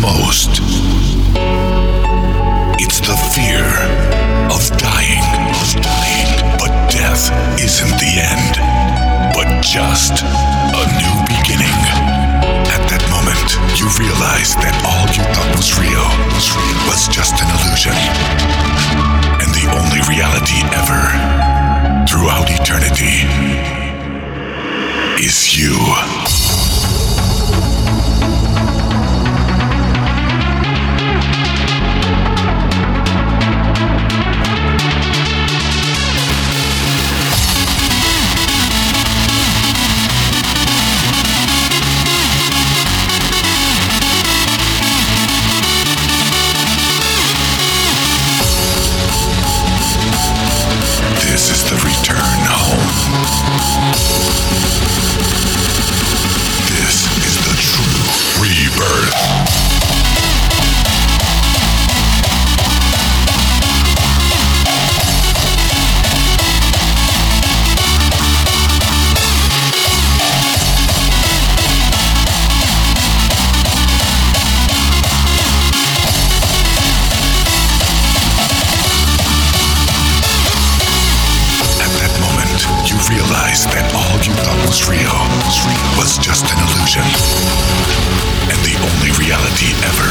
most. It's the fear of dying, of dying. But death isn't the end, but just a new beginning. At that moment, you realize that all you thought was, real, was just an illusion. And the only reality ever, throughout eternity, is you. Realize that all you thought was real was, just an illusion. And the only reality ever,